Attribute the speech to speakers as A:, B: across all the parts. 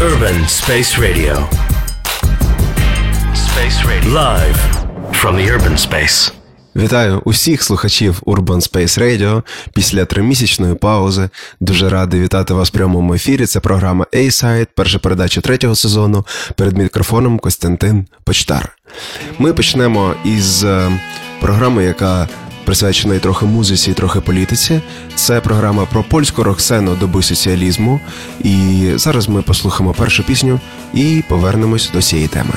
A: Urban Space Radio. Space Radio. Live from the urban space.
B: Вітаю усіх слухачів Urban Space Radio після тримісячної паузи. Дуже радий вітати вас в прямому ефірі. Це програма A-Side, перша передача третього сезону. Перед мікрофоном Костянтин Почтар. Ми почнемо із е, програми, яка присвячена трохи музиці, трохи політиці. Це програма про польську рок-сцену доби соціалізму. І зараз ми послухаємо першу пісню і повернемось до цієї теми.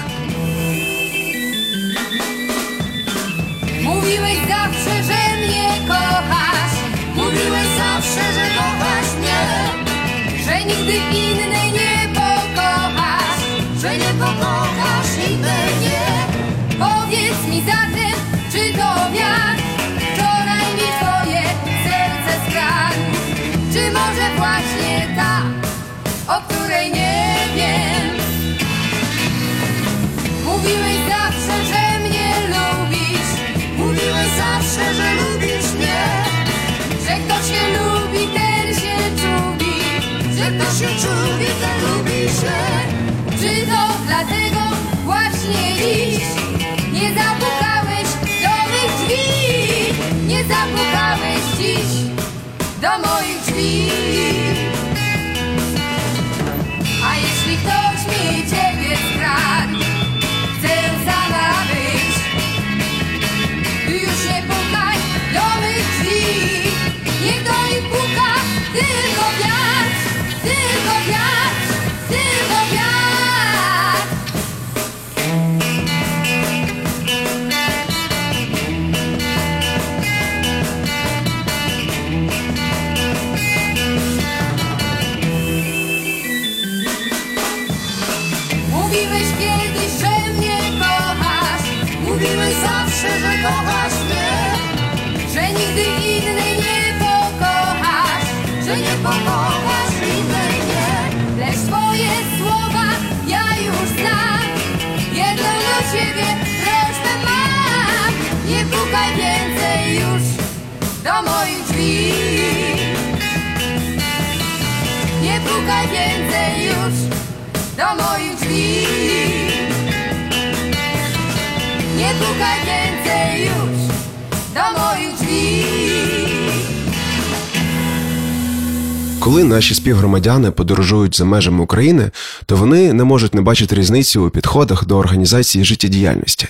B: Наші співгромадяни подорожують за межами України, то вони не можуть не бачити різницю у підходах до організації життєдіяльності.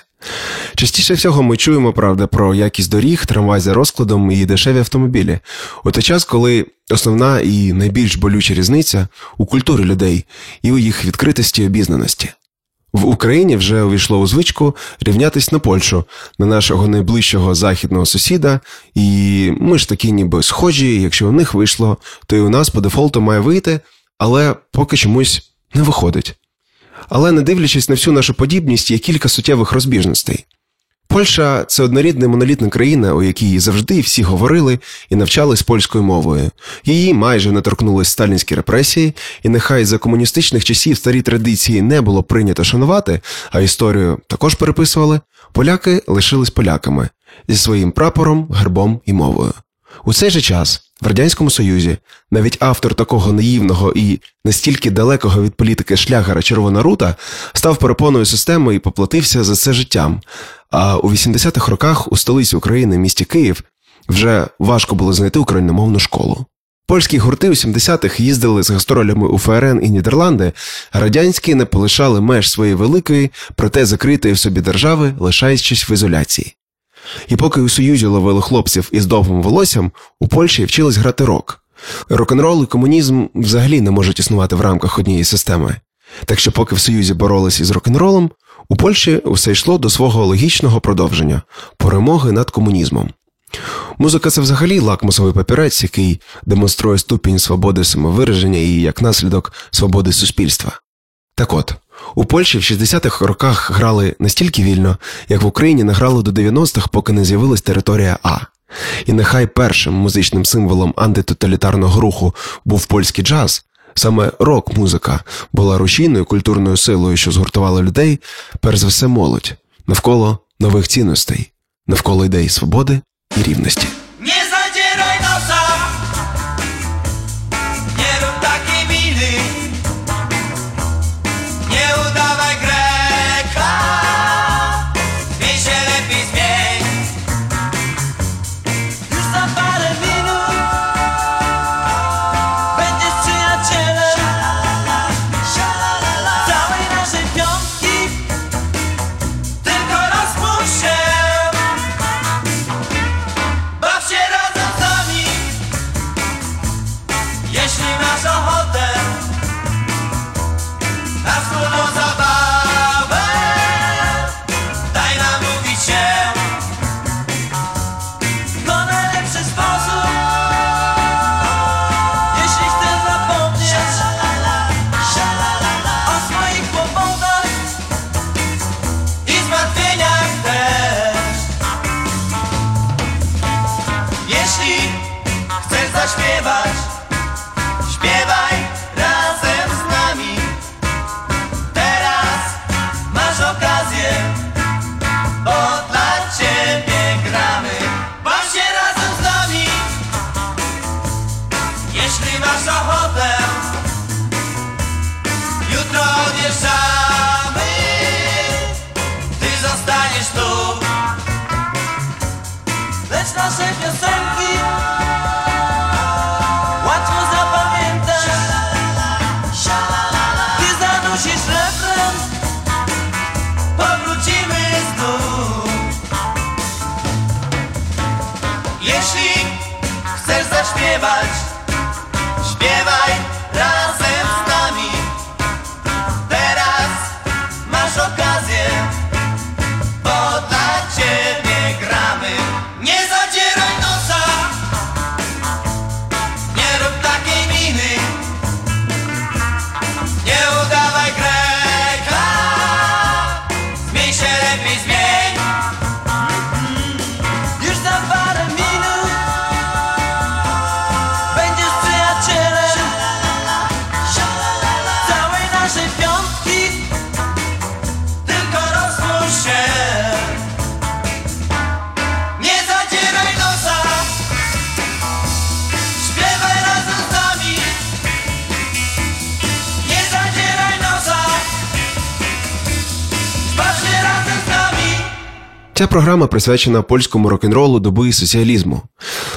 B: Частіше всього ми чуємо, правда, про якість доріг, трамвай за розкладом і дешеві автомобілі, у той час, коли основна і найбільш болюча різниця у культурі людей і у їх відкритості і обізнаності. В Україні вже увійшло у звичку рівнятись на Польщу, на нашого найближчого західного сусіда, і ми ж такі ніби схожі, якщо у них вийшло, то і у нас по дефолту має вийти, але поки чомусь не виходить. Але не дивлячись на всю нашу подібність, є кілька суттєвих розбіжностей. Польща це однорідна монолітна країна, у якій завжди всі говорили і навчались польською мовою. Її майже не торкнулись сталінські репресії, і нехай за комуністичних часів старі традиції не було прийнято шанувати, а історію також переписували, поляки лишились поляками зі своїм прапором, гербом і мовою. У цей же час в радянському союзі навіть автор такого наївного і настільки далекого від політики шлягера Червона рута став перепоною системи і поплатився за це життям. А у 80-х роках у столиці України, місті Київ, вже важко було знайти україномовну школу. Польські гурти у 70-х їздили з гастролями у ФРН і Нідерланди, а радянські не полишали меж своєї великої, проте закритої в собі держави, лишаючись в ізоляції. І поки у Союзі ловили хлопців із довгим волоссям, у Польщі вчились грати рок. Рок-н-рол і комунізм взагалі не можуть існувати в рамках однієї системи. Так що, поки в Союзі боролись із рок-н-ролом, у Польщі все йшло до свого логічного продовження перемоги над комунізмом. Музика це взагалі лакмусовий папірець, який демонструє ступінь свободи самовираження і, як наслідок, свободи суспільства. Так от, у Польщі в 60-х роках грали настільки вільно, як в Україні не грали до 90-х, поки не з'явилась територія А. І нехай першим музичним символом антитоталітарного руху був польський джаз, саме рок-музика була рушійною культурною силою, що згуртувала людей, перш за все молодь, навколо нових цінностей, навколо ідей свободи і рівності.
C: masz ochotę Jutro odjeżdżamy. Ty zostaniesz tu. Lecz nasze piosenki Łatwo zapamiętasz. Ty zanusisz refren. Powrócimy znów. Jeśli chcesz
B: zaśpiewać програма присвячена польському рок-н-ролу доби соціалізму.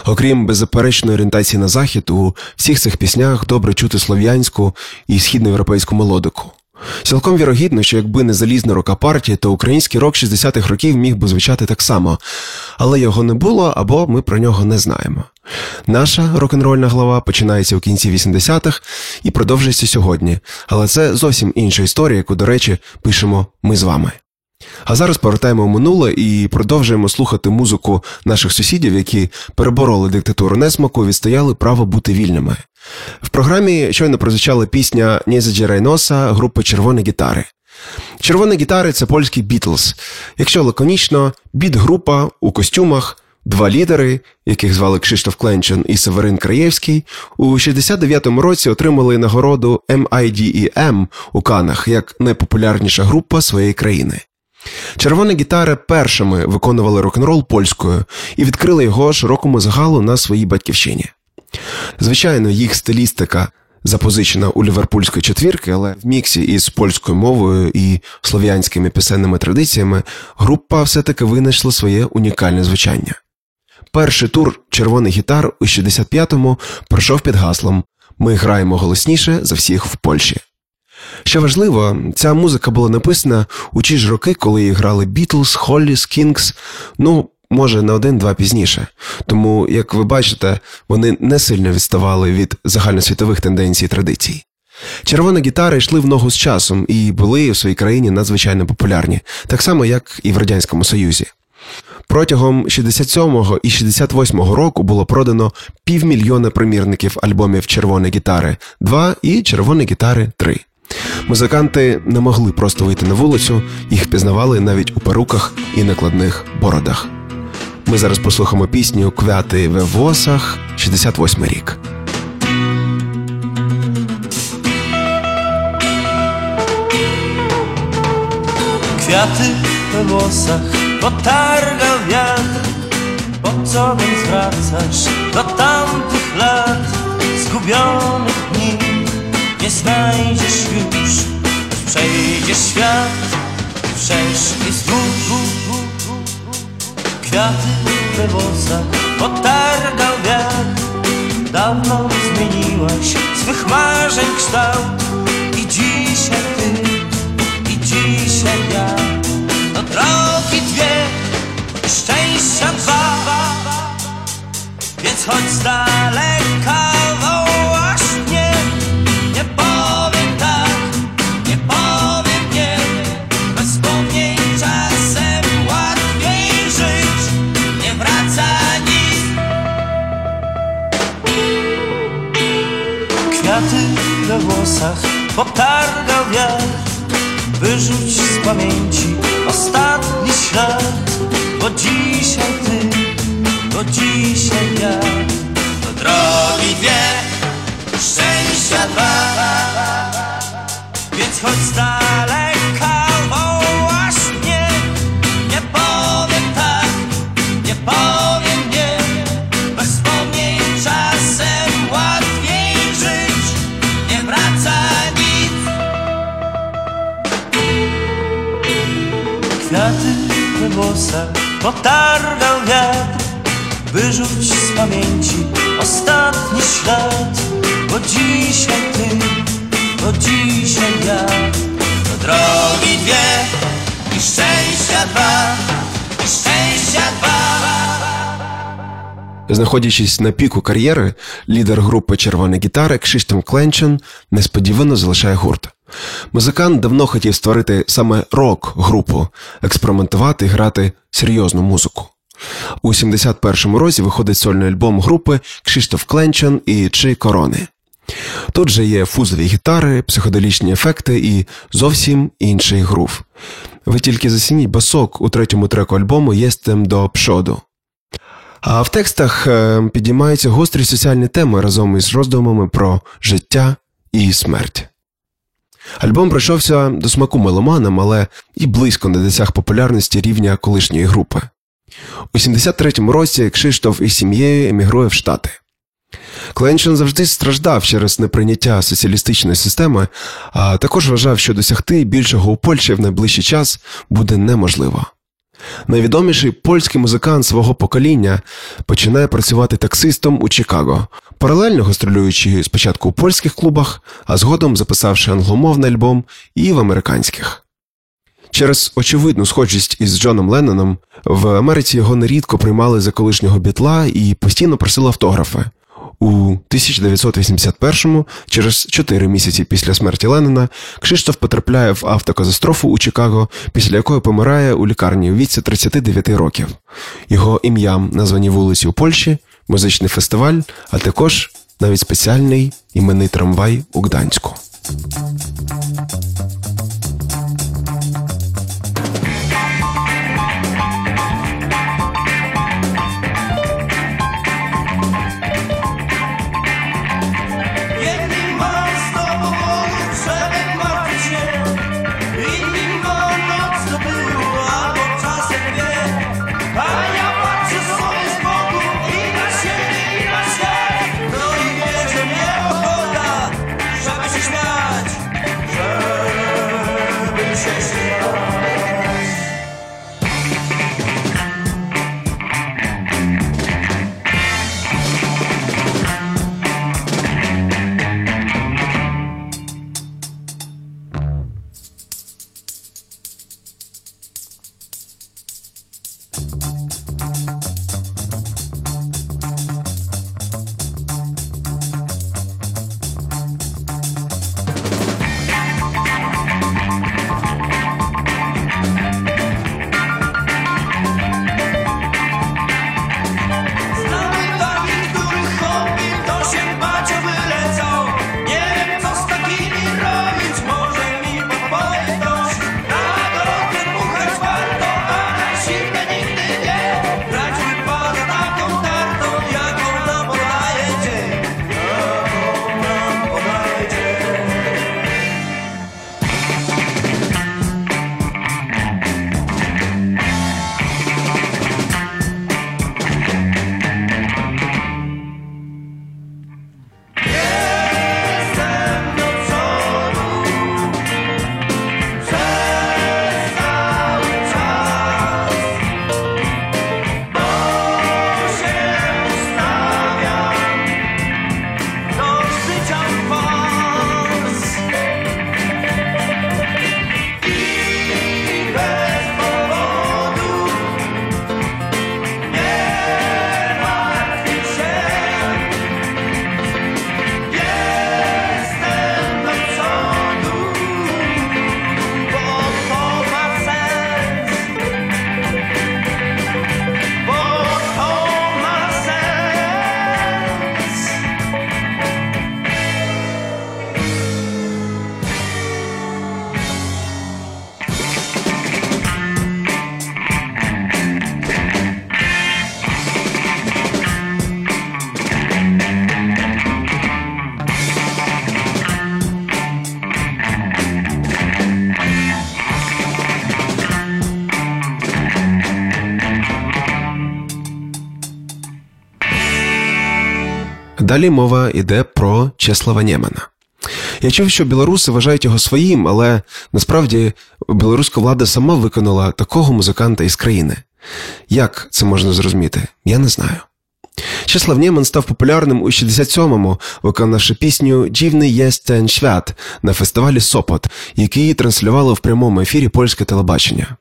B: Окрім беззаперечної орієнтації на захід, у всіх цих піснях добре чути слов'янську і східноєвропейську мелодику. Цілком вірогідно, що якби не залізна рока партії, то український рок 60-х років міг би звучати так само, але його не було або ми про нього не знаємо. Наша рок-н-рольна глава починається у кінці 80-х і продовжується сьогодні, але це зовсім інша історія, яку, до речі, пишемо ми з вами. А зараз повертаємо в минуле і продовжуємо слухати музику наших сусідів, які перебороли диктатуру несмаку відстояли право бути вільними. В програмі щойно прозвучала пісня Нєзаджі Райноса групи Червоні гітари. Червоні гітари це польський Бітлз. Якщо лаконічно, біт-група у костюмах, два лідери, яких звали Кшиштоф Кленчен і Северин Краєвський, у 69-му році отримали нагороду MIDEM у Канах як найпопулярніша група своєї країни. Червоні гітари першими виконували рок-н-рол польською і відкрили його широкому загалу на своїй батьківщині. Звичайно, їх стилістика запозичена у ліверпульської четвірки, але в міксі із польською мовою і слов'янськими пісенними традиціями група все-таки винайшла своє унікальне звучання. Перший тур червоних гітар у 65-му пройшов під гаслом Ми граємо голосніше за всіх в Польщі. Що важливо, ця музика була написана у ті ж роки, коли її грали Бітлз, Холліс, Кінгс, ну, може, на один-два пізніше. Тому, як ви бачите, вони не сильно відставали від загальносвітових тенденцій і традицій. Червоні гітари йшли в ногу з часом і були в своїй країні надзвичайно популярні, так само, як і в Радянському Союзі. Протягом 67-го і 68-го року було продано півмільйона примірників альбомів Червоні гітари 2 і Червоні гітари 3. Музиканти не могли просто вийти на вулицю, їх пізнавали навіть у перуках і накладних бородах. Ми зараз послухаємо пісню Квяти в восах 68 рік.
C: Kwiaty we włosach potargał wiatr Po co więc wracasz do tamtych lat nie znajdziesz już. Przejdzie świat wszerz i wzdłuż Kwiaty we włosach potargał wiatr. Dawno zmieniłaś swych marzeń kształt. I dzisiaj ty i dzisiaj ja. To drogi dwie, szczęścia dwa. Więc chodź z włosach potargał wiatr Wyrzuć z pamięci ostatni ślad. Bo dzisiaj ty, bo dzisiaj ja. To drogi dwie, szczęścia dwa. Więc chodź z potargał wiatr Wyrzuć z pamięci ostatni ślad Bo dzisiaj ty, bo dzisiaj ja To drogi dwie i szczęścia dwa I szczęścia dwa
B: Знаходячись на піку кар'єри, лідер групи Червона гітара Кшиштом Кленчен несподівано залишає гурт. Музикант давно хотів створити саме рок-групу, експериментувати і грати серйозну музику. У 71-му році виходить сольний альбом групи Кшиштоф Кленчен і Чи Корони. Тут же є фузові гітари, психоделічні ефекти і зовсім інший грув. Ви тільки засініть басок у третьому треку альбому «Єстем до пшоду. А в текстах е, підіймаються гострі соціальні теми разом із роздумами про життя і смерть. Альбом пройшовся до смаку меломанам, але і близько не досяг популярності рівня колишньої групи. У 73-му році Кшиштоф із сім'єю емігрує в Штати. Кленшин завжди страждав через неприйняття соціалістичної системи, а також вважав, що досягти більшого у Польщі в найближчий час буде неможливо. Найвідоміший польський музикант свого покоління починає працювати таксистом у Чикаго, паралельно гастролюючи спочатку у польських клубах, а згодом записавши англомовний альбом і в американських. Через очевидну схожість із Джоном Ленноном в Америці його нерідко приймали за колишнього бітла і постійно просили автографи. У 1981-му, через 4 місяці після смерті Леннона, Кшиштоф потрапляє в автокатастрофу у Чикаго, після якої помирає у лікарні у віці 39 років. Його ім'ям названі вулиці у Польщі, музичний фестиваль, а також навіть спеціальний іменний трамвай у Гданську. Далі мова йде про Чеслава Нємана. Я чув, що білоруси вважають його своїм, але насправді білоруська влада сама виконала такого музиканта із країни. Як це можна зрозуміти? Я не знаю. Чеслав Нєман став популярним у 67-му, виконавши пісню Дівний єсть ten свят на фестивалі Сопот, який транслювало в прямому ефірі польське телебачення.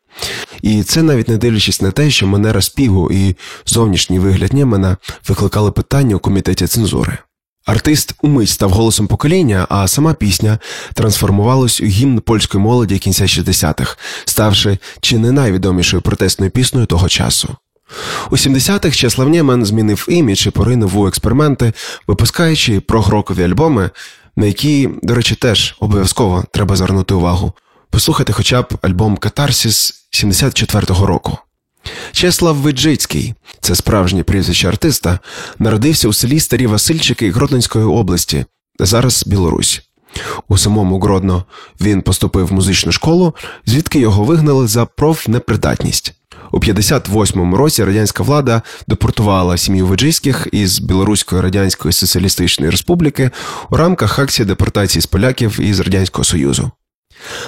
B: І це навіть не дивлячись на те, що манера співу і зовнішній вигляд Нємана викликали питання у комітеті цензури. Артист умить став голосом покоління, а сама пісня трансформувалась у гімн польської молоді кінця 60-х, ставши чи не найвідомішою протестною піснею того часу. У 70-х Чеслав Нєман змінив імідж і поринув у експерименти, випускаючи прогрокові альбоми, на які, до речі, теж обов'язково треба звернути увагу. Послухайте хоча б альбом Катарсіс 74-го року. Чеслав Виджицький, це справжнє прізвище артиста, народився у селі Старі Васильчики Гродненської області, зараз Білорусь. У самому Гродно він поступив в музичну школу, звідки його вигнали за профнепридатність. У 58-му році радянська влада депортувала сім'ю Виджицьких із Білоруської Радянської Соціалістичної Республіки у рамках акції депортації з поляків із Радянського Союзу.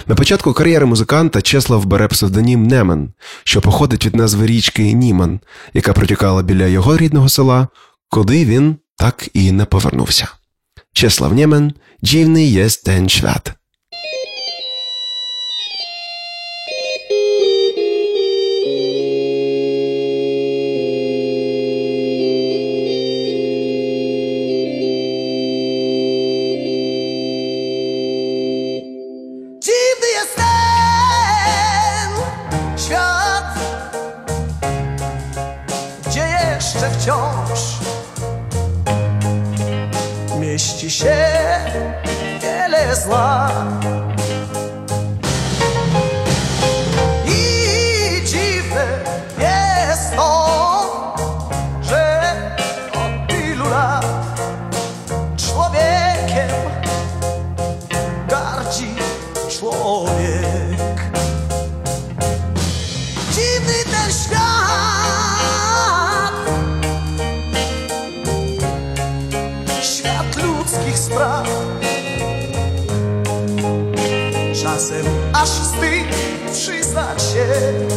B: На початку кар'єри музиканта Чеслав бере псевдонім Немен, що походить від назви річки Німан, яка протікала біля його рідного села, куди він так і не повернувся. Чеслав Немен Дівний єсть ten
D: człowiek. Dziwny ten świat, świat ludzkich spraw. Czasem aż wstyd przyznać się.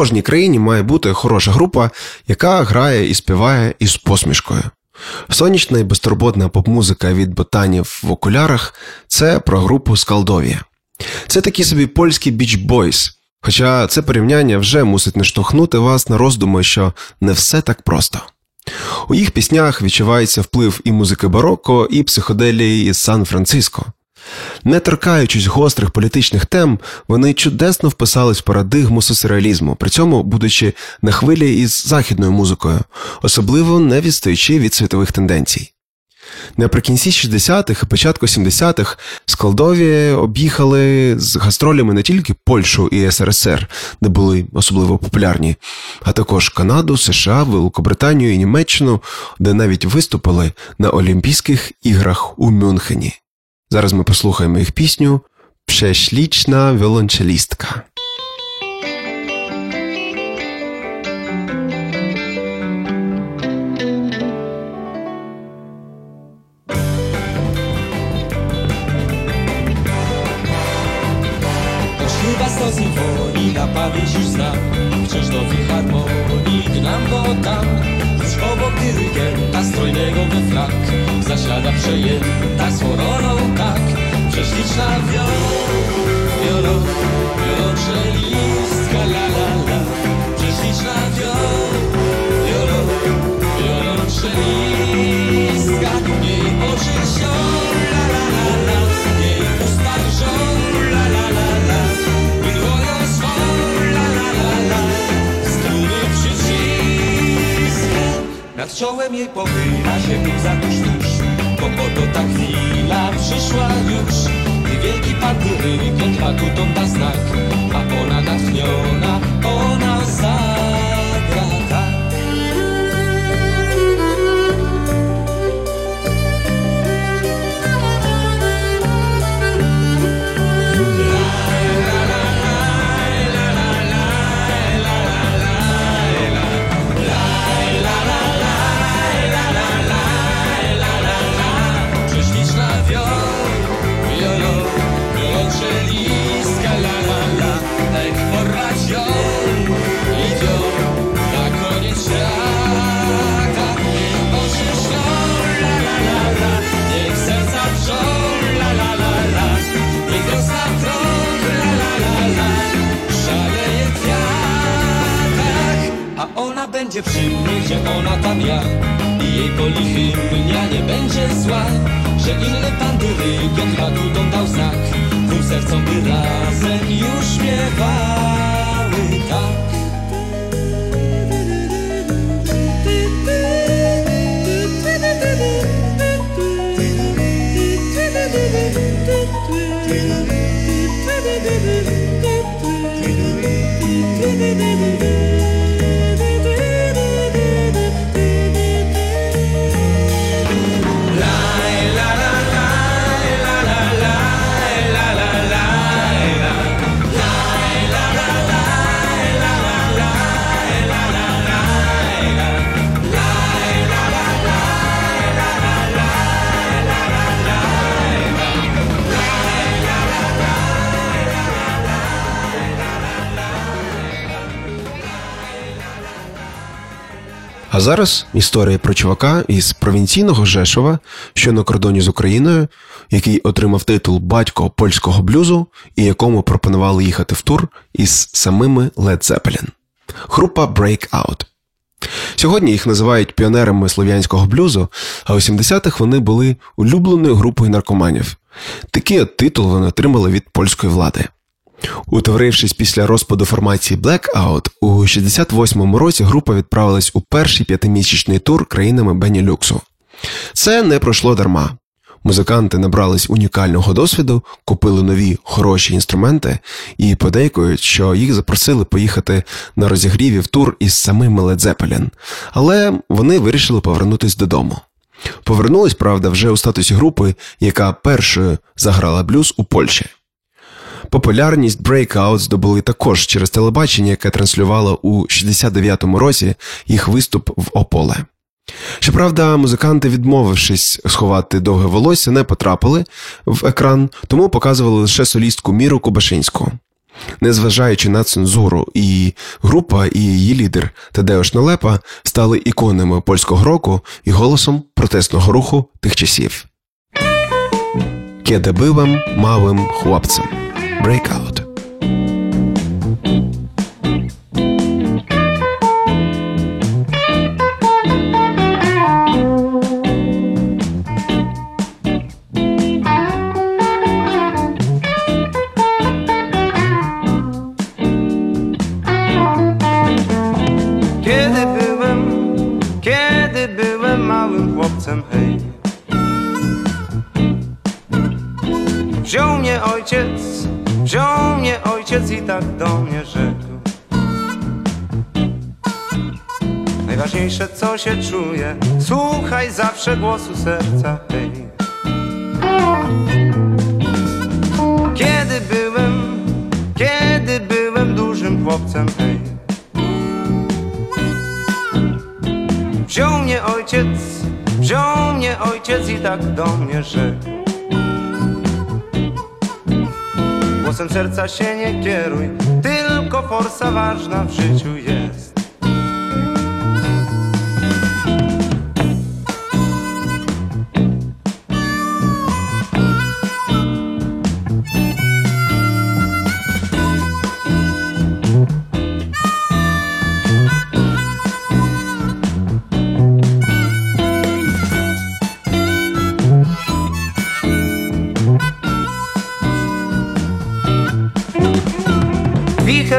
B: Кожній країні має бути хороша група, яка грає і співає із посмішкою. Сонячна і безтурботна поп-музика від ботанів в окулярах це про групу Скалдовія. Це такі собі польські біч бойс. Хоча це порівняння вже мусить наштовхнути вас на роздуми, що не все так просто. У їх піснях відчувається вплив і музики бароко, і психоделії із Сан-Франциско. Не торкаючись гострих політичних тем, вони чудесно вписались в парадигму соцреалізму, при цьому будучи на хвилі із західною музикою, особливо не відстаючи від світових тенденцій. Наприкінці 60-х і початку 70-х Скалдові об'їхали з гастролями не тільки Польщу і СРСР, де були особливо популярні, а також Канаду, США, Великобританію і Німеччину, де навіть виступили на Олімпійських іграх у Мюнхені. Зараз ми послухаємо їх пісню Прześliczna віолончелістка.
E: Chyba pamięć już znam Wciąż do filharmonii gnam, bo tam dyrygenta strojnego we frak. Zasiada przejęta swą rolą tak. Prześliczna wiol, wiolo, wiolonczelistka la la la. Prześliczna wiol, wiolo, wiolonczelistka Jej oczy się Nad czołem jej pochyla się łza tuż tuż. Bo oto ta chwila przyszła już. Gdy wielki pan dyrygent ma tu da znak. A ona natchniona, ona będzie przy mnie, że ona tam ja I jej polichy mnie nie będzie zła. Że inny pandury Konradu dodał znak Dwóm sercom by razem już śpiewały tak.
B: Do do А зараз історія про чувака із провінційного Жешова, що на кордоні з Україною, який отримав титул батько польського блюзу і якому пропонували їхати в тур із самими Led Zeppelin. Група Breakout. Сьогодні їх називають піонерами слов'янського блюзу, а у 70-х вони були улюбленою групою наркоманів. Такий от титул вони отримали від польської влади. Утворившись після розпаду формації Blackout, у 68-му році група відправилась у перший п'ятимісячний тур країнами Бенілюксу. Це не пройшло дарма. Музиканти набрались унікального досвіду, купили нові хороші інструменти і подейкують, що їх запросили поїхати на розігріві в тур із самими Led. Але вони вирішили повернутись додому. Повернулись, правда, вже у статусі групи, яка першою заграла блюз у Польщі. Популярність Breakout здобули також через телебачення, яке транслювало у 69-му році їх виступ в Ополе. Щоправда, музиканти, відмовившись сховати довге волосся, не потрапили в екран, тому показували лише солістку Міру Кубашинську. Незважаючи на цензуру, і група, і її лідер Тадеуш Налепа стали іконами польського року і голосом протестного руху тих часів. Kiedy byłem małym chłopcem. Breakout.
F: Kiedy byłem, kiedy byłem małym chłopcem, Wziął mnie ojciec, wziął mnie ojciec i tak do mnie rzekł. Najważniejsze co się czuje, słuchaj zawsze głosu serca, hej Kiedy byłem, kiedy byłem dużym chłopcem, hej Wziął mnie ojciec, wziął mnie ojciec i tak do mnie rzekł Głosem serca się nie kieruj, tylko forsa ważna w życiu jest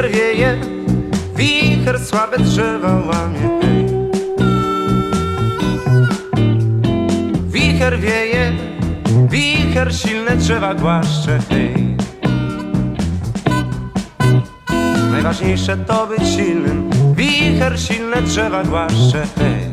F: Wicher wieje, wicher słabe drzewa łamie, hej. Wicher wieje, wicher silne drzewa głaszcze, hej. Najważniejsze to być silnym, wicher silne drzewa głaszcze, hej.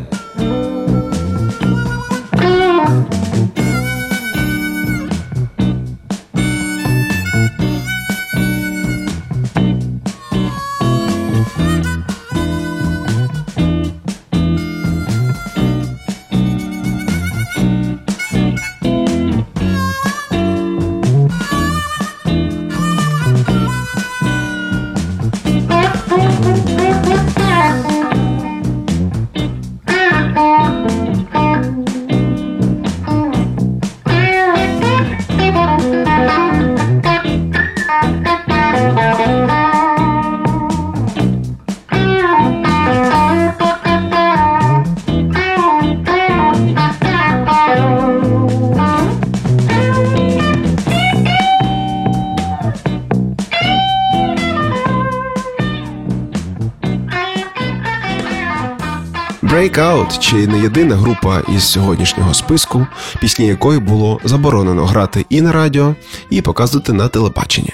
B: Breakout чи не єдина група із сьогоднішнього списку, пісні якої було заборонено грати і на радіо, і показувати на телебаченні.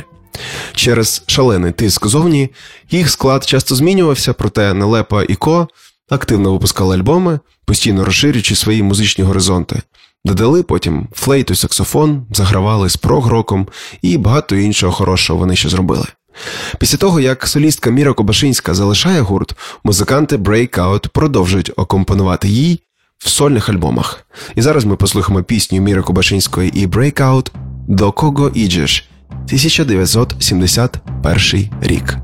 B: Через шалений тиск зовні їх склад часто змінювався, проте Нелепа і Ко активно випускали альбоми, постійно розширюючи свої музичні горизонти. Додали потім флейту, саксофон, загравали з прогроком і багато іншого хорошого вони ще зробили. Після того, як солістка Міра Кобашинська залишає гурт, музиканти Breakout продовжують окомпонувати їй в сольних альбомах. І зараз ми послухаємо пісню Міри Кобашинської і Breakout До кого іджеш 1971 рік.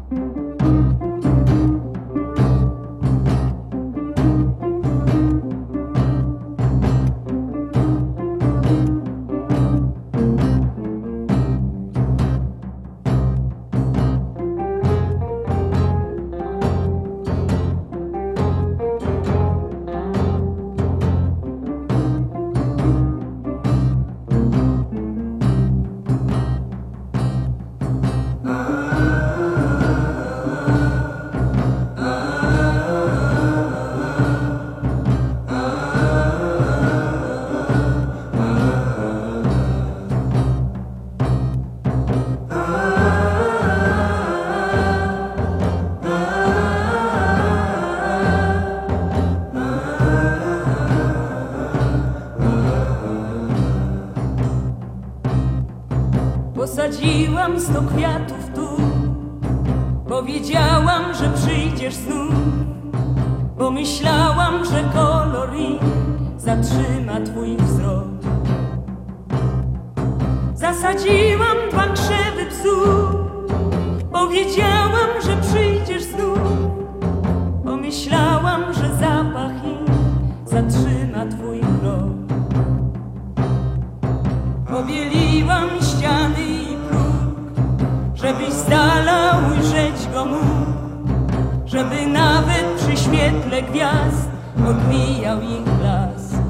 G: Posadziłam sto kwiatów tu. Powiedziałam, że przyjdziesz znów. Pomyślałam, że kolor ich zatrzyma twój wzrok. Zasadziłam dwa krzewy psów Powiedziałam, że przyjdziesz znów. Pomyślałam, że żeby nawet przy świetle gwiazd odbijał ich blask.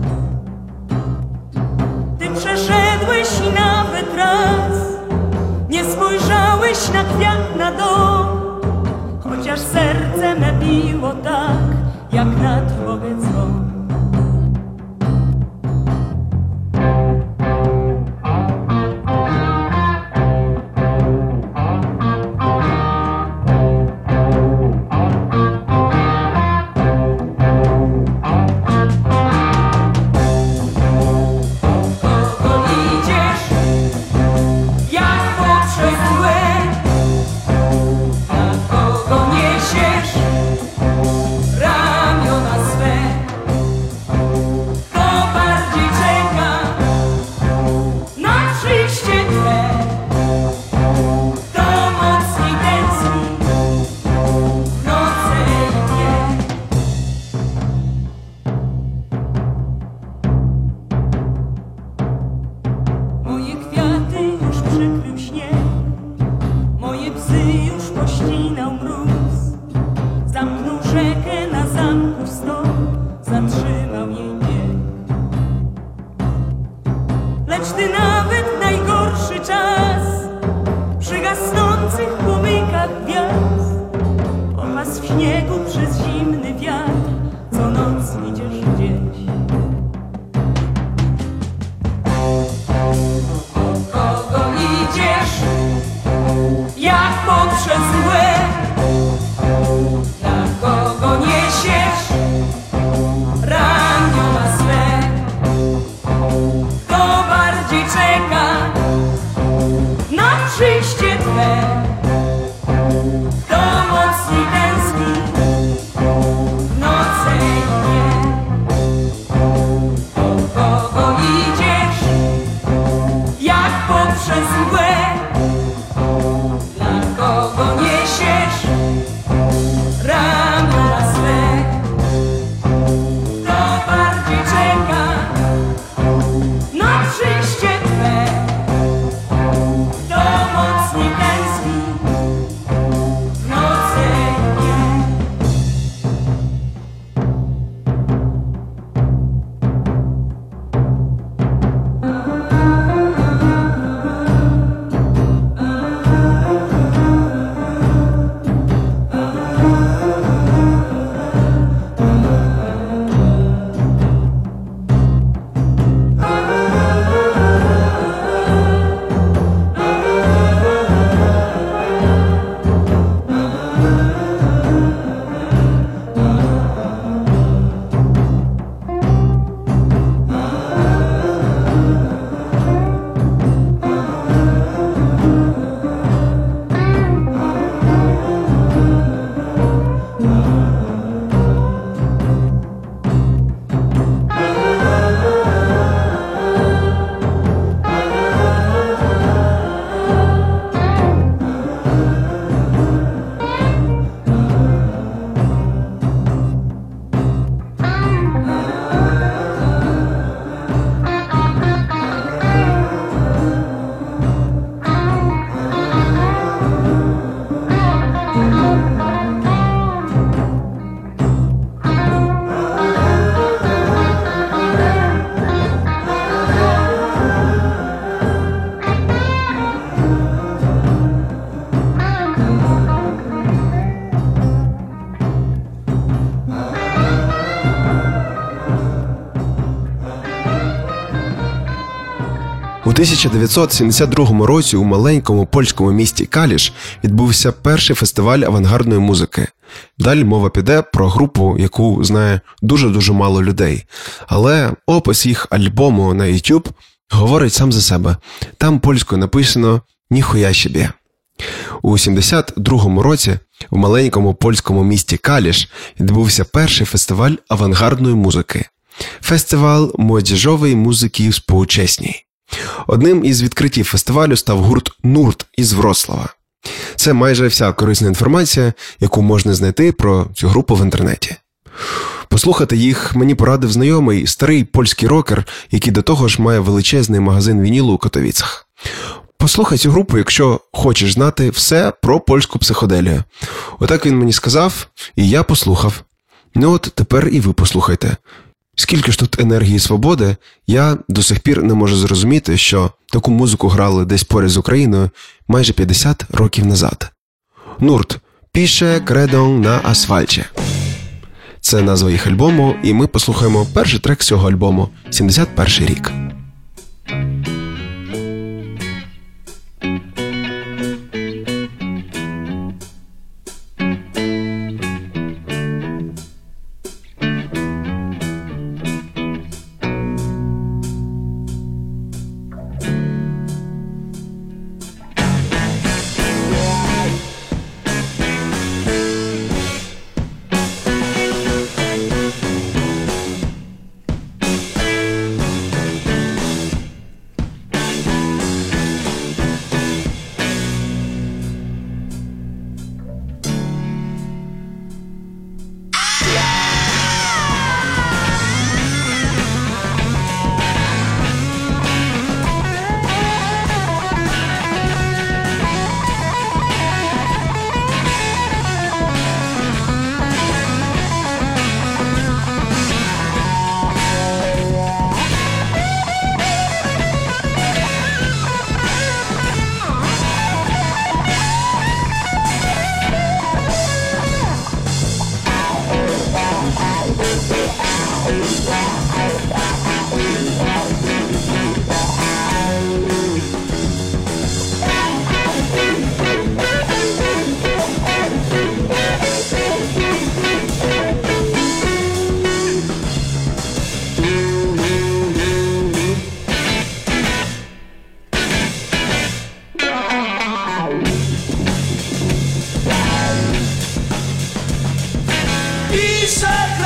G: Ty przeszedłeś i nawet raz nie spojrzałeś na kwiat na dom, chociaż serce me biło tak, jak na trwogę
B: 1972 році у маленькому польському місті Каліш відбувся перший фестиваль авангардної музики. Далі мова піде про групу, яку знає дуже-дуже мало людей. Але опис їх альбому на YouTube говорить сам за себе. Там польською написано Ніхуя собі». У 72-му році в маленькому польському місті Каліш відбувся перший фестиваль авангардної музики. Фестиваль молодіжової музики współczesnej. Одним із відкриттів фестивалю став гурт Нурт із Врослава. Це майже вся корисна інформація, яку можна знайти про цю групу в інтернеті. Послухати їх мені порадив знайомий старий польський рокер, який до того ж має величезний магазин вінілу у Котовіцях. Послухай цю групу, якщо хочеш знати все про польську психоделію. Отак він мені сказав, і я послухав. Ну от тепер і ви послухайте. Скільки ж тут енергії свободи, я до сих пір не можу зрозуміти, що таку музику грали десь поряд з Україною майже 50 років назад. Нурт піше кредон на асфальті. Це назва їх альбому, і ми послухаємо перший трек цього альбому 71 рік.
H: said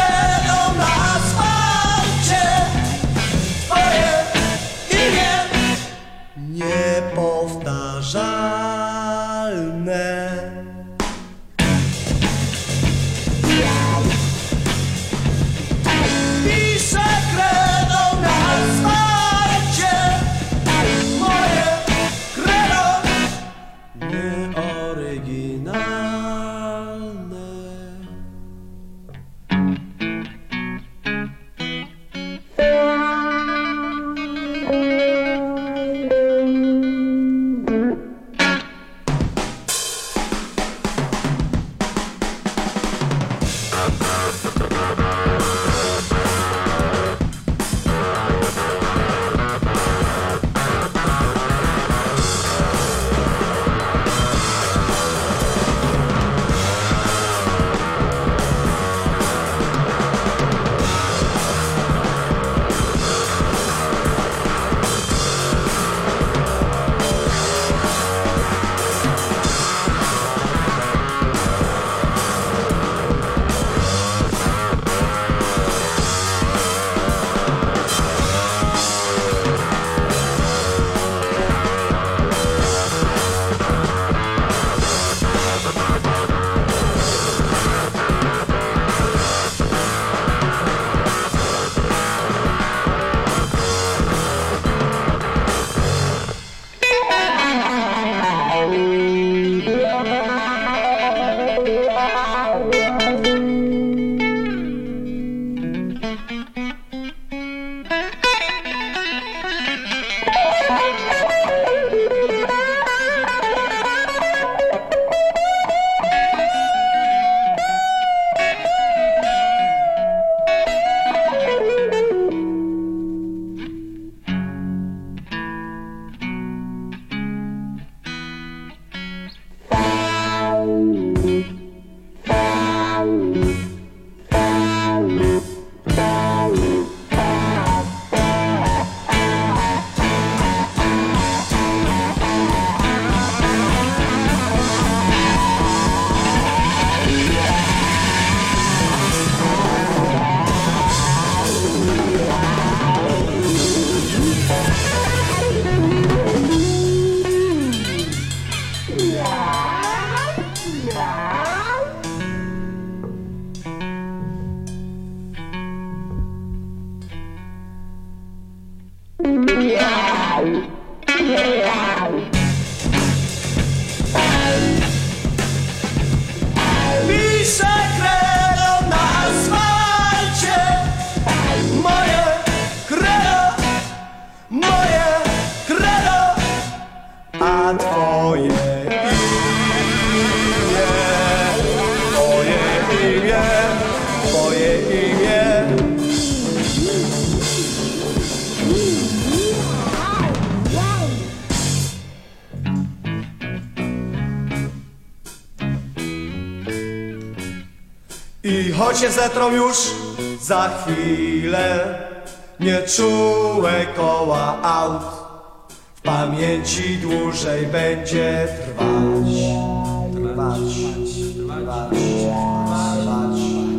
H: się zetrą już za chwilę Nieczułe koła aut W pamięci dłużej będzie trwać Trwać, trwać,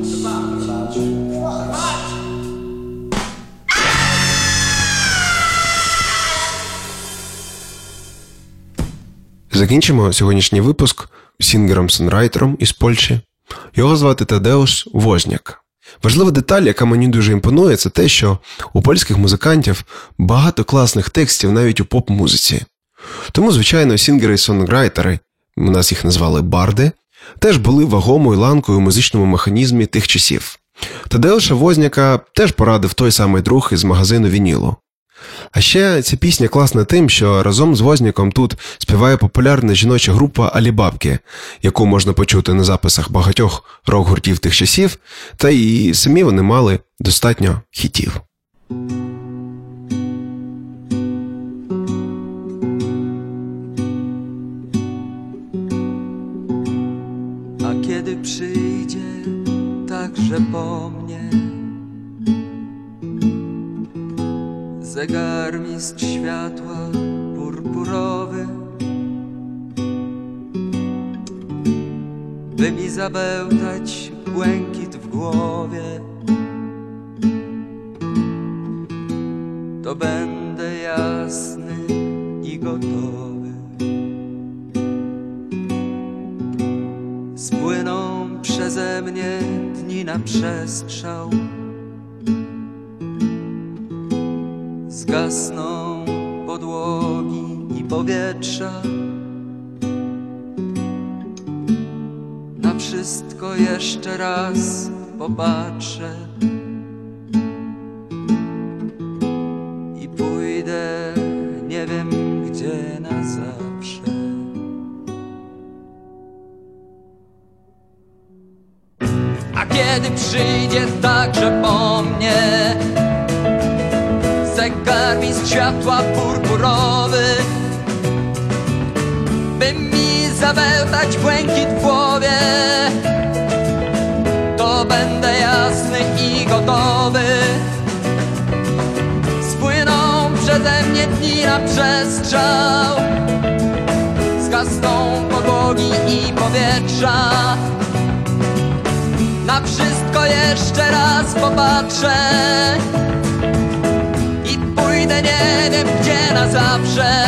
H: trwać, trwać, trwać.
B: Закінчимо сьогоднішній випуск сінгером-сонрайтером із Польщі. Його звати Тадеуш Возняк. Важлива деталь, яка мені дуже імпонує, це те, що у польських музикантів багато класних текстів навіть у поп-музиці. Тому, звичайно, сінгери і сонграйтери, у нас їх назвали барди, теж були вагомою ланкою у музичному механізмі тих часів. Тадеуша Возняка теж порадив той самий друг із магазину Вінілу. А ще ця пісня класна тим, що разом з Возняком тут співає популярна жіноча група Алібабки, яку можна почути на записах багатьох рок-гуртів тих часів, та і самі вони мали достатньо хітів.
E: A kiedy przyjdzie także po Zegarmistrz światła purpurowy. By mi zabełtać błękit w głowie To będę jasny i gotowy. Spłyną przeze mnie dni na przestrzał powietrza. Na wszystko jeszcze raz popatrzę na wszystko jeszcze raz popatrzę I pójdę nie wiem gdzie na zawsze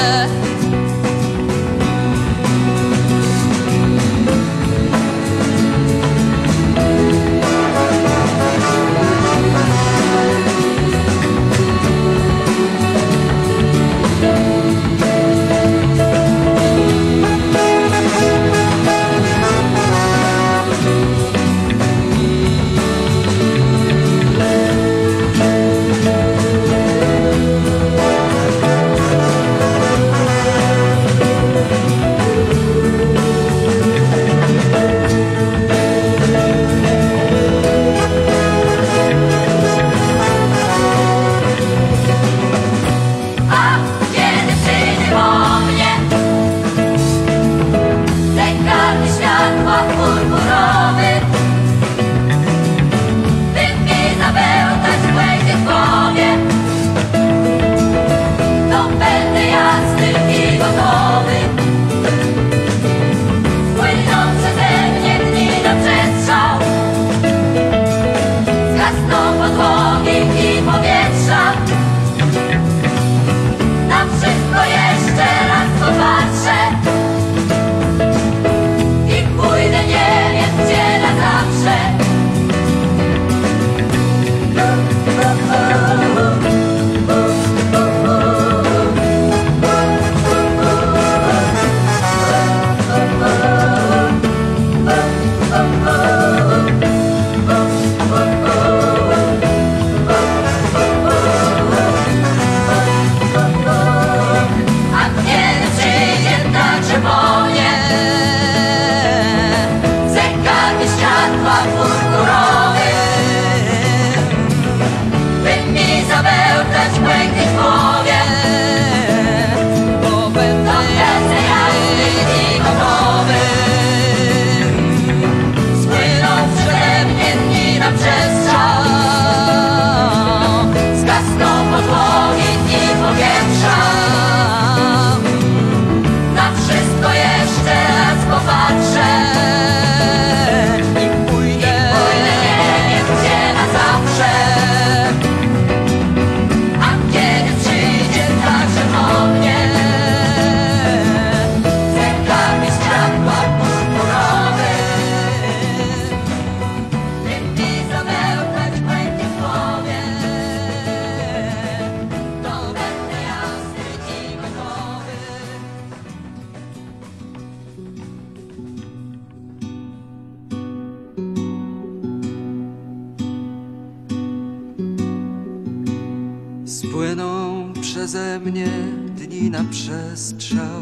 E: Spłyną przeze mnie dni na przestrzał.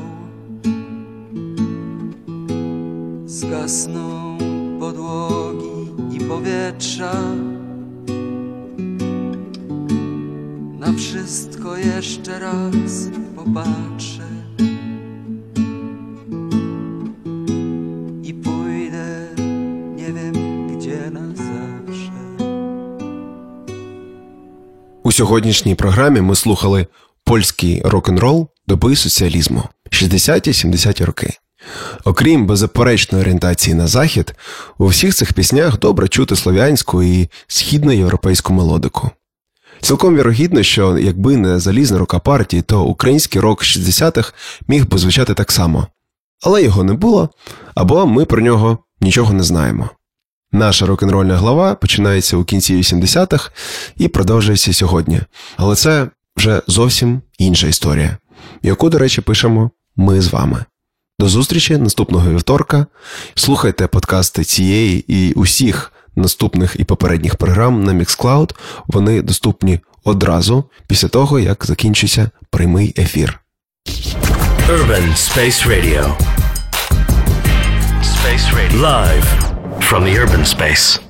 E: Zgasną podłogi i powietrza. Na wszystko jeszcze raz popatrzę
B: сьогоднішній програмі ми слухали польський рок-н-рол доби соціалізму 60-70-ті роки. Окрім беззаперечної орієнтації на захід, у всіх цих піснях добре чути слов'янську і східноєвропейську мелодику. Цілком вірогідно, що якби не залізна рука партії, то український рок 60-х міг би звучати так само. Але його не було, або ми про нього нічого не знаємо. Наша рок-н-рольна глава починається у кінці 80-х і продовжується сьогодні. Але це вже зовсім інша історія, яку, до речі, пишемо ми з вами. До зустрічі наступного вівторка. Слухайте подкасти цієї і усіх наступних і попередніх програм на Mixcloud. Вони доступні одразу після того, як закінчиться прямий ефір.
A: Urban Space Radio. Space Radio. Live from the urban space.